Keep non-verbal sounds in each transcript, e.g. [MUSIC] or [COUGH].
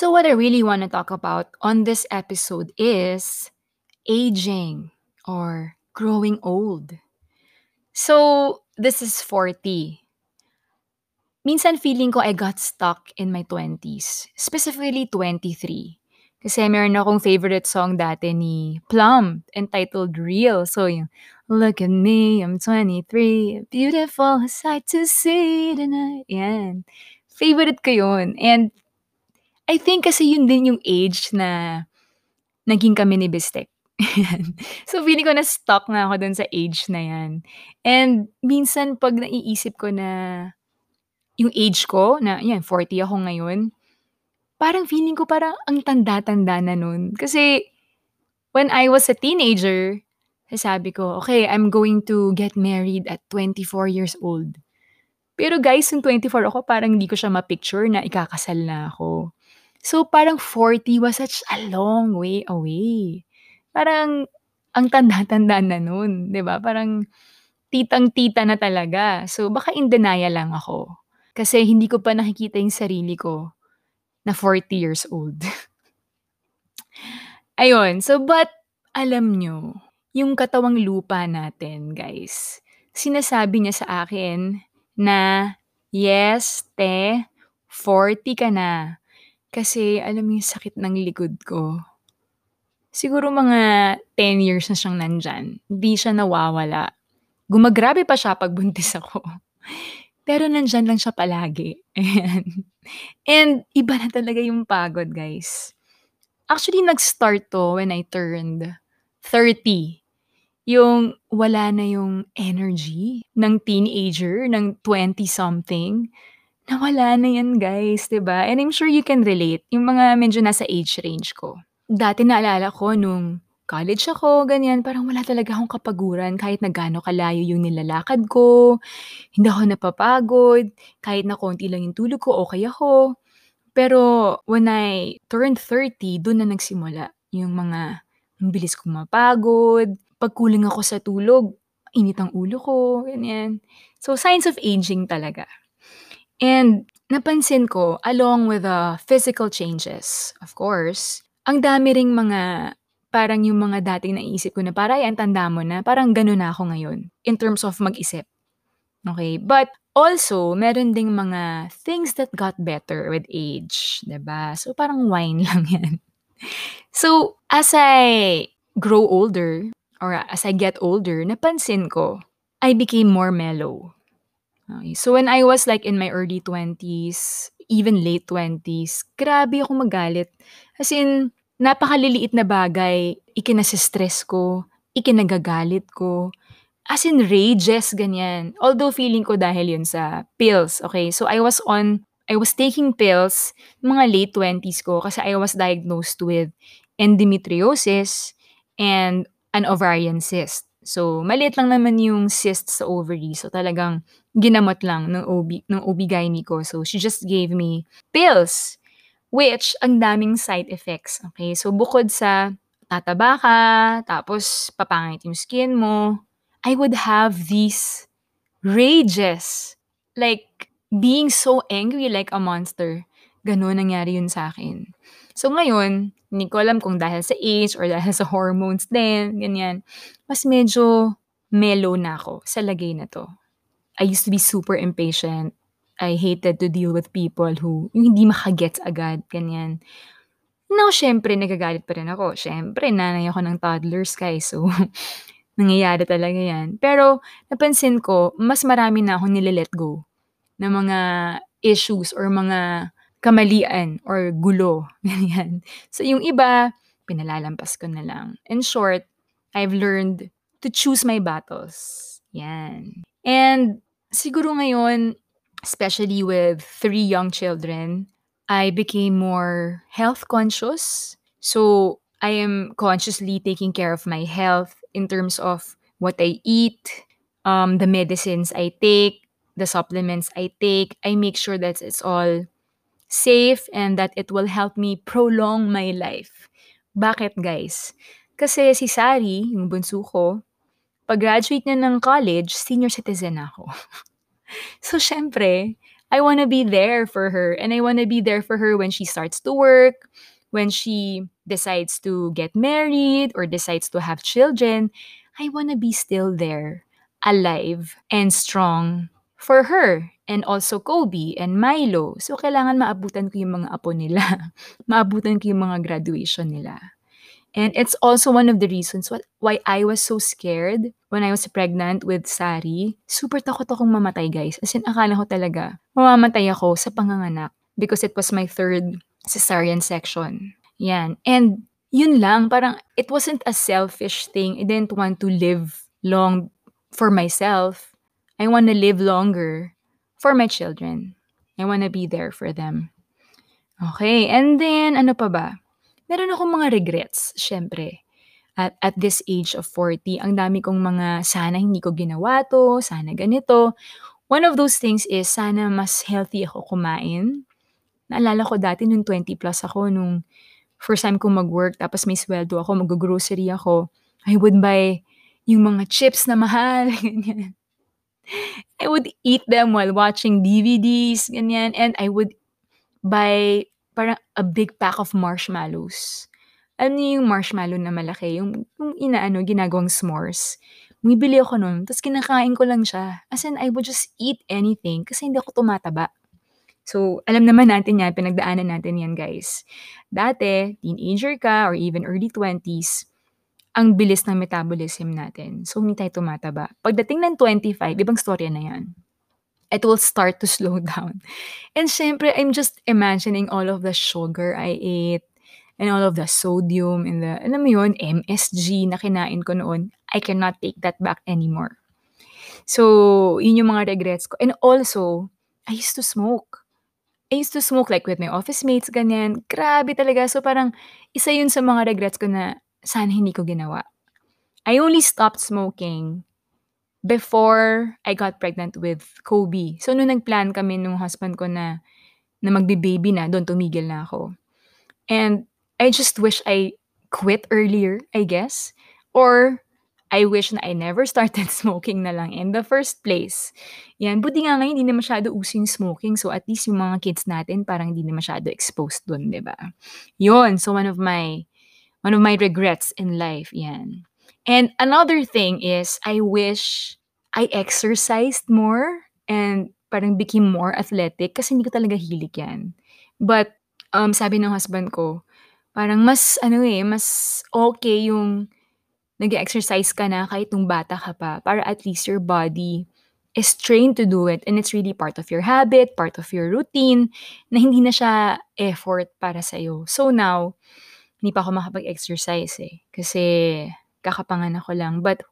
So, what I really want to talk about on this episode is aging or growing old. So, this is 40. Minsan feeling ko I got stuck in my 20s, specifically 23. Kasi meron akong favorite song dati ni Plum entitled Real. So, yung Look at me, I'm 23, beautiful sight to see tonight. Yan. Favorite ko yun. And I think kasi yun din yung age na naging kami ni Bistek. [LAUGHS] so, feeling ko na-stuck na ako dun sa age na yan. And minsan pag naiisip ko na yung age ko, na yan, 40 ako ngayon, parang feeling ko parang ang tanda-tanda na nun. Kasi when I was a teenager, sabi ko, okay, I'm going to get married at 24 years old. Pero guys, yung 24 ako, parang hindi ko siya ma-picture na ikakasal na ako. So, parang 40 was such a long way away. Parang, ang tanda-tanda na nun, di ba? Parang, titang-tita na talaga. So, baka in denial lang ako. Kasi hindi ko pa nakikita yung sarili ko na 40 years old. [LAUGHS] Ayun. So, but, alam nyo, yung katawang lupa natin, guys, sinasabi niya sa akin na, yes, te, 40 ka na. Kasi alam mo yung sakit ng likod ko. Siguro mga 10 years na siyang nandyan. Hindi siya nawawala. Gumagrabe pa siya pag buntis ako. [LAUGHS] Pero nandyan lang siya palagi. [LAUGHS] Ayan. And iba na talaga yung pagod, guys. Actually, nag-start to when I turned 30 yung wala na yung energy ng teenager, ng 20-something. Nawala na yan guys, 'di ba? And I'm sure you can relate, yung mga medyo nasa age range ko. Dati naalala ko nung college ako, ganyan, parang wala talaga akong kapaguran kahit na gaano kalayo yung nilalakad ko. Hindi ako napapagod, kahit na konti lang yung tulog ko, okay ako. Pero when I turned 30, doon na nagsimula yung mga ang bilis kong mapagod, pag kulang ako sa tulog, init ang ulo ko, ganyan. So, signs of aging talaga. And napansin ko, along with the physical changes, of course, ang dami ring mga parang yung mga dating naisip ko na para ay tanda mo na, parang ganun na ako ngayon in terms of mag-isip. Okay? But also, meron ding mga things that got better with age, ba? So parang wine [LAUGHS] lang 'yan. So, as I grow older or as I get older, napansin ko, I became more mellow. Okay. So when I was like in my early 20s, even late 20s, grabe ako magalit. As in, napakaliliit na bagay, ikinasistress ko, ikinagagalit ko. As in, rages, ganyan. Although feeling ko dahil yun sa pills, okay? So I was on, I was taking pills mga late 20s ko kasi I was diagnosed with endometriosis and an ovarian cyst. So, maliit lang naman yung cyst sa ovary. So, talagang ginamot lang ng OB, ng OB-GYN ko. So, she just gave me pills, which ang daming side effects. Okay? So, bukod sa tataba ka, tapos papangit yung skin mo, I would have these rages. Like, being so angry like a monster. Ganun nangyari yun sa akin. So, ngayon, hindi ko alam kung dahil sa age or dahil sa hormones din, ganyan. Mas medyo mellow na ako sa lagay na to. I used to be super impatient. I hated to deal with people who yung hindi makagets agad, ganyan. Now, syempre, nagagalit pa rin ako. Syempre, nanay ako ng toddlers, guys. So, [LAUGHS] nangyayari talaga yan. Pero, napansin ko, mas marami na akong nililet go ng mga issues or mga kamalian or gulo, [LAUGHS] ganyan. So yung iba, pinalalampas ko na lang. In short, I've learned to choose my battles. Yan. And siguro ngayon, especially with three young children, I became more health conscious. So I am consciously taking care of my health in terms of what I eat, um, the medicines I take, the supplements I take. I make sure that it's all safe and that it will help me prolong my life. Bakit guys? Kasi si Sari, yung bunso ko, pag-graduate niya ng college, senior citizen ako. [LAUGHS] so, syempre, I wanna be there for her, and I wanna be there for her when she starts to work, when she decides to get married or decides to have children. I wanna be still there, alive and strong for her and also Kobe and Milo. So, kailangan maabutan ko yung mga apo nila. [LAUGHS] maabutan ko yung mga graduation nila. And it's also one of the reasons what, why I was so scared when I was pregnant with Sari. Super takot akong mamatay, guys. As in, akala ko talaga, mamamatay ako sa panganganak because it was my third cesarean section. Yan. And yun lang, parang it wasn't a selfish thing. I didn't want to live long for myself. I want to live longer for my children. I want to be there for them. Okay, and then ano pa ba? Meron akong mga regrets, syempre. At, at this age of 40, ang dami kong mga sana hindi ko ginawa to, sana ganito. One of those things is sana mas healthy ako kumain. Naalala ko dati nung 20 plus ako, nung first time ko mag-work, tapos may sweldo ako, mag-grocery ako, I would buy yung mga chips na mahal, [LAUGHS] ganyan. I would eat them while watching DVDs, ganyan, and I would buy parang a big pack of marshmallows. Alam niyo yung marshmallow na malaki, yung, yung inaano, ginagawang s'mores. Bumibili ako nun, tapos kinakain ko lang siya. As in, I would just eat anything kasi hindi ako tumataba. So, alam naman natin yan, pinagdaanan natin yan, guys. Dati, teenager ka or even early 20s, ang bilis ng metabolism natin. So, hindi tayo tumataba. Pagdating ng 25, ibang storya na yan it will start to [LAUGHS] slow down. And syempre, I'm just imagining all of the sugar I ate and all of the sodium and the, alam mo yun, MSG na kinain ko noon. I cannot take that back anymore. So, yun yung mga regrets ko. And also, I used to smoke. I used to smoke like with my office mates, ganyan. Grabe talaga. So, parang isa yun sa mga regrets ko na sana hindi ko ginawa. I only stopped smoking before I got pregnant with Kobe. So, nung nag-plan kami nung husband ko na, na magbe-baby na, doon tumigil na ako. And I just wish I quit earlier, I guess. Or I wish na I never started [LAUGHS] smoking na lang in the first place. Yan, buti nga ngayon hindi na masyado using smoking. So at least yung mga kids natin parang hindi na masyado exposed doon, 'di ba? Yun, so one of my one of my regrets in life, yan. And another thing is, I wish I exercised more and parang became more athletic kasi hindi ko talaga hilig yan. But, um, sabi ng husband ko, parang mas ano eh, mas okay yung nag-exercise ka na kahit nung bata ka pa para at least your body is trained to do it and it's really part of your habit, part of your routine, na hindi na siya effort para sa'yo. So now, hindi pa ako makapag-exercise eh. Kasi kakapanganak ko lang. But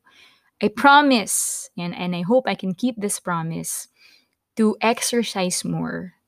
I promise, and, and I hope I can keep this promise, to exercise more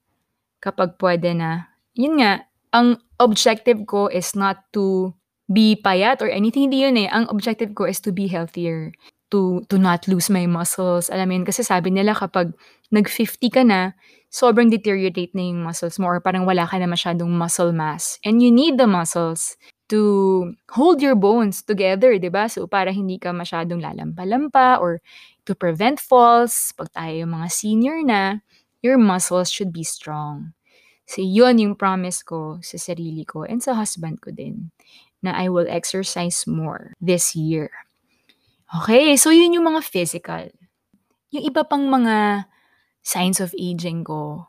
kapag pwede na. Yun nga, ang objective ko is not to be payat or anything. Hindi yun eh. Ang objective ko is to be healthier. To, to not lose my muscles. Alam mo yun, kasi sabi nila kapag nag-50 ka na, sobrang deteriorate na yung muscles mo or parang wala ka na masyadong muscle mass. And you need the muscles to hold your bones together, 'di ba? So para hindi ka masyadong lalampa-lampa or to prevent falls, pag tayo yung mga senior na, your muscles should be strong. So yun yung promise ko sa sarili ko and sa husband ko din na I will exercise more this year. Okay, so yun yung mga physical. Yung iba pang mga signs of aging ko,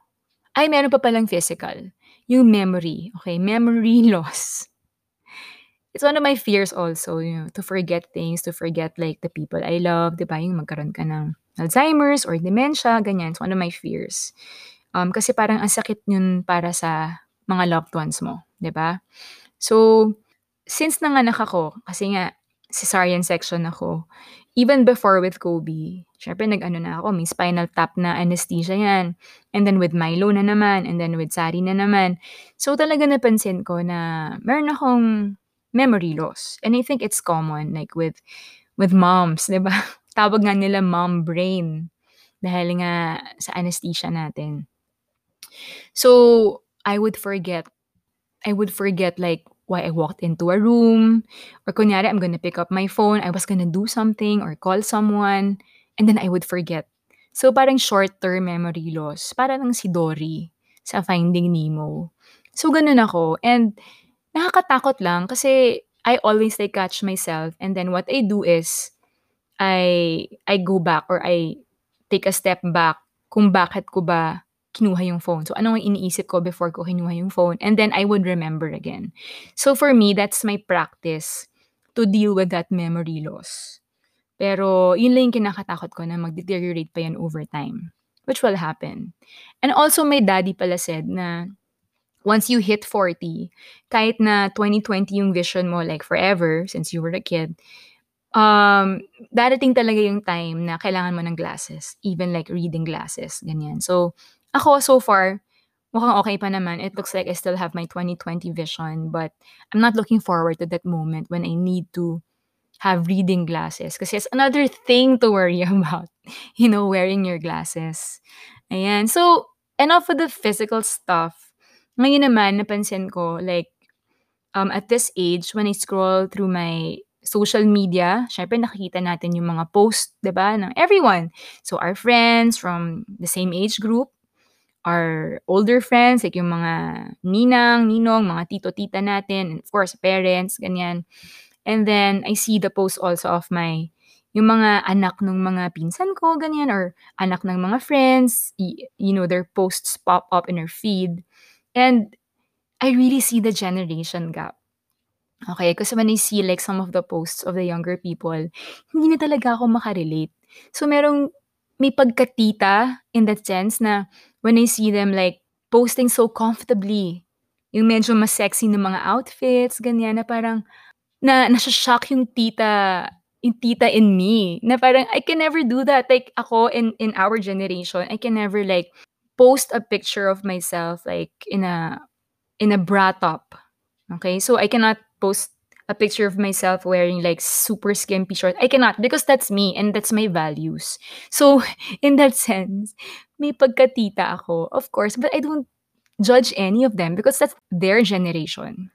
ay meron pa palang physical. Yung memory, okay, memory [LAUGHS] loss it's one of my fears also, you know, to forget things, to forget like the people I love, 'di ba? Yung magkaroon ka ng Alzheimer's or dementia, ganyan. It's one of my fears. Um, kasi parang ang sakit yun para sa mga loved ones mo, 'di ba? So, since nanganak ako, kasi nga cesarean section ako, even before with Kobe, syempre nag-ano na ako, may spinal tap na anesthesia yan. And then with Milo na naman, and then with Sari na naman. So talaga napansin ko na meron akong memory loss. And I think it's common like with with moms, 'di ba? [LAUGHS] Tawag nga nila mom brain dahil nga sa anesthesia natin. So, I would forget I would forget like why I walked into a room or kunyari I'm gonna pick up my phone, I was gonna do something or call someone and then I would forget So, parang short-term memory loss, para lang si Dory sa Finding Nemo. So, gano'n ako and nakakatakot lang kasi I always like catch myself and then what I do is I I go back or I take a step back kung bakit ko ba kinuha yung phone. So, ano ang iniisip ko before ko kinuha yung phone and then I would remember again. So, for me, that's my practice to deal with that memory loss. Pero yun lang yung kinakatakot ko na mag-deteriorate pa yan over time, which will happen. And also, my daddy pala said na once you hit 40, kahit na 20/20 yung vision mo like forever since you were a kid, um, darating talaga yung time na kailangan mo ng glasses, even like reading glasses, ganyan. So, ako so far, mukhang okey pa naman. It looks like I still have my 20/20 vision, but I'm not looking forward to that moment when I need to have reading glasses kasi it's another thing to worry [LAUGHS] about, you know, wearing your glasses. Ayan. So, enough with the physical stuff. Ngayon naman napansin ko like, um, at this age when I scroll through my social media, siyempre nakikita natin yung mga post, ba, ng everyone. So, our friends from the same age group, our older friends, like yung mga ninang, ninong, mga tito, tita natin, and of course parents, ganyan. And then I see the post also of my yung mga anak nung mga pinsan ko, ganyan, or anak ng mga friends, you know, their posts pop up in our feed. And I really see the generation gap. Okey, kasi when I see like some of the posts of the younger people, hindi na talaga ako maka-relate. So, merong may pagka-tita in that sense na when I see them like posting so comfortably, yung medyo mas sexy na mga outfits, ganyan, na parang na nasho-shock yung tita yung tita in me na parang I can never do that. Like ako in in our generation, I can never like post a picture of myself like in a in a bra top. Okay? So I cannot post a picture of myself wearing like super skimpy short. I cannot because that's me and that's my values. So, [LAUGHS] in that sense, may pagka-tita ako, of course, but I don't judge any of them because that's their generation.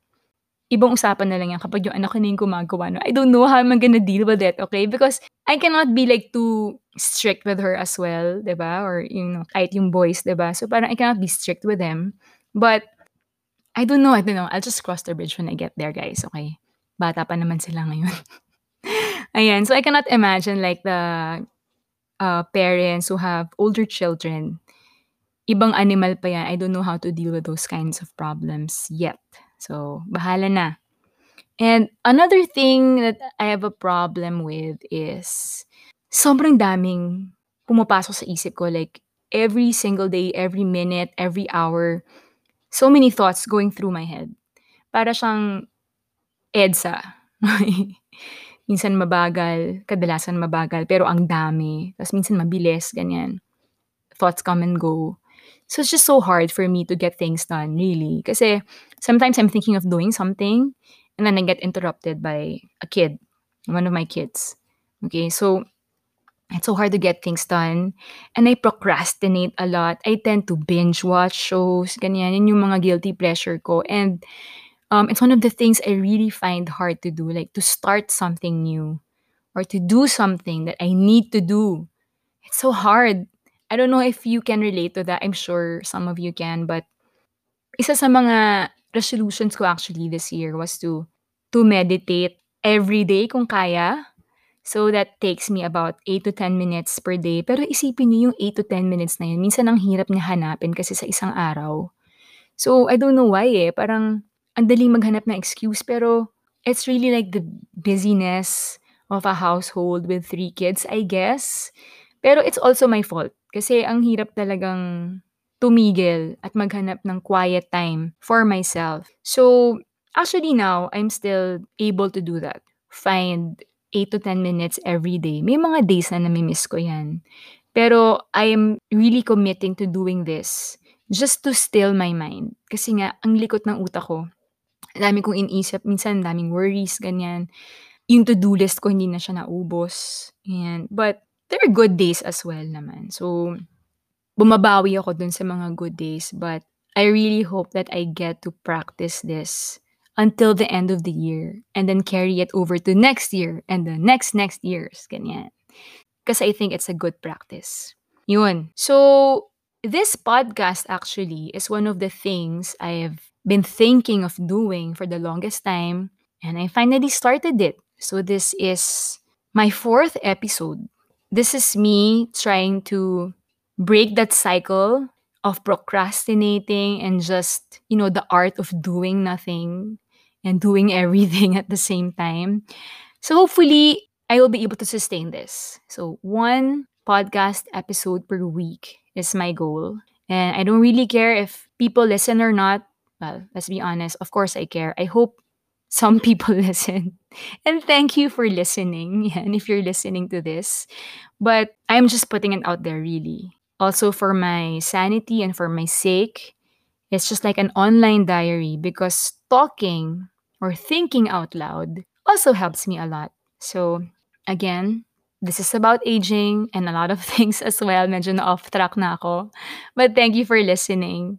Ibang usapan na lang yan kapag yung anak ko na yung gumagawa nun. I don't know how I'm gonna deal with it, okay? Because I cannot be like too strict with her as well, ba? Or you know, kahit yung boys, ba? So parang I cannot be strict with them. But I don't know, I don't know. I'll just cross the bridge when I get there, guys, okay? Bata pa naman sila ngayon. [LAUGHS] Ayan, so I cannot imagine like the, uh, parents who have older children. Ibang animal pa yan. I don't know how to deal with those kinds of problems yet. So, bahala na. And another thing that I have a problem with is sobrang daming pumapasok sa isip ko like every single day, every minute, every hour, so many thoughts going through my head. Para siyang EDSA. [LAUGHS] Minsan mabagal, kadalasan mabagal, pero ang dami. Tas minsan mabilis, ganyan. Thoughts come and go. So, it's just so hard for me to get things done, really. Kasi sometimes I'm thinking of doing something and then I get interrupted by a kid, one of my kids. Okay, so it's so hard to get things done and I procrastinate a lot. I tend to binge watch shows, ganyan. Yun yung mga guilty pleasure ko and, um, it's one of the things I really find hard to do, like to start something new or to do something that I need to do. It's so hard. I don't know if you can relate to that. I'm sure some of you can, but isa sa mga resolutions ko actually this year was to to meditate every day kung kaya. So, that takes me about 8 to 10 minutes per day. Pero isipin niyo yung 8 to 10 minutes na yun, minsan ang hirap niya hanapin kasi sa isang araw. So, I don't know why, eh, parang ang daling maghanap ng excuse pero it's really like the busyness of a household with 3 kids, I guess. Pero it's also my fault kasi ang hirap talagang tumigil at maghanap ng quiet time for myself. So, actually now, I'm still able to do that. Find 8 to 10 minutes every day. May mga days na nami-miss ko 'yan. Pero I am really committing to doing this just to still my mind. Kasi nga ang likot ng utak ko. Ang dami kong iniisip, minsan daming worries, ganyan. Yung to-do list ko hindi na siya naubos, ganyan. But there are good days as well naman. So, bumabawi ako dun sa mga good days, but I really hope that I get to practice this until the end of the year and then carry it over to next year and the next next years, ganyan. Kasi I think it's a good practice. Yun. So, this podcast actually is one of the things I've been thinking of doing for the longest time, and I finally started it. So, this is my fourth episode. This is me trying to break that cycle of procrastinating and just, you know, the art of doing nothing and doing [LAUGHS] everything at the same time. So hopefully I will be able to sustain this. So one podcast episode per week is my goal. And I don't really care if people listen or not. Well, let's be honest. Of course I care. I hope some [LAUGHS] people listen. And thank you for listening. [LAUGHS] And if you're listening to this, but I'm just putting it out there really. Also for my sanity and for my sake, it's just like an online diary because talking or thinking out loud also helps me a lot. So, again, this is about aging and a lot of [LAUGHS] things as well. Medyo na off track na ako. But thank you for listening.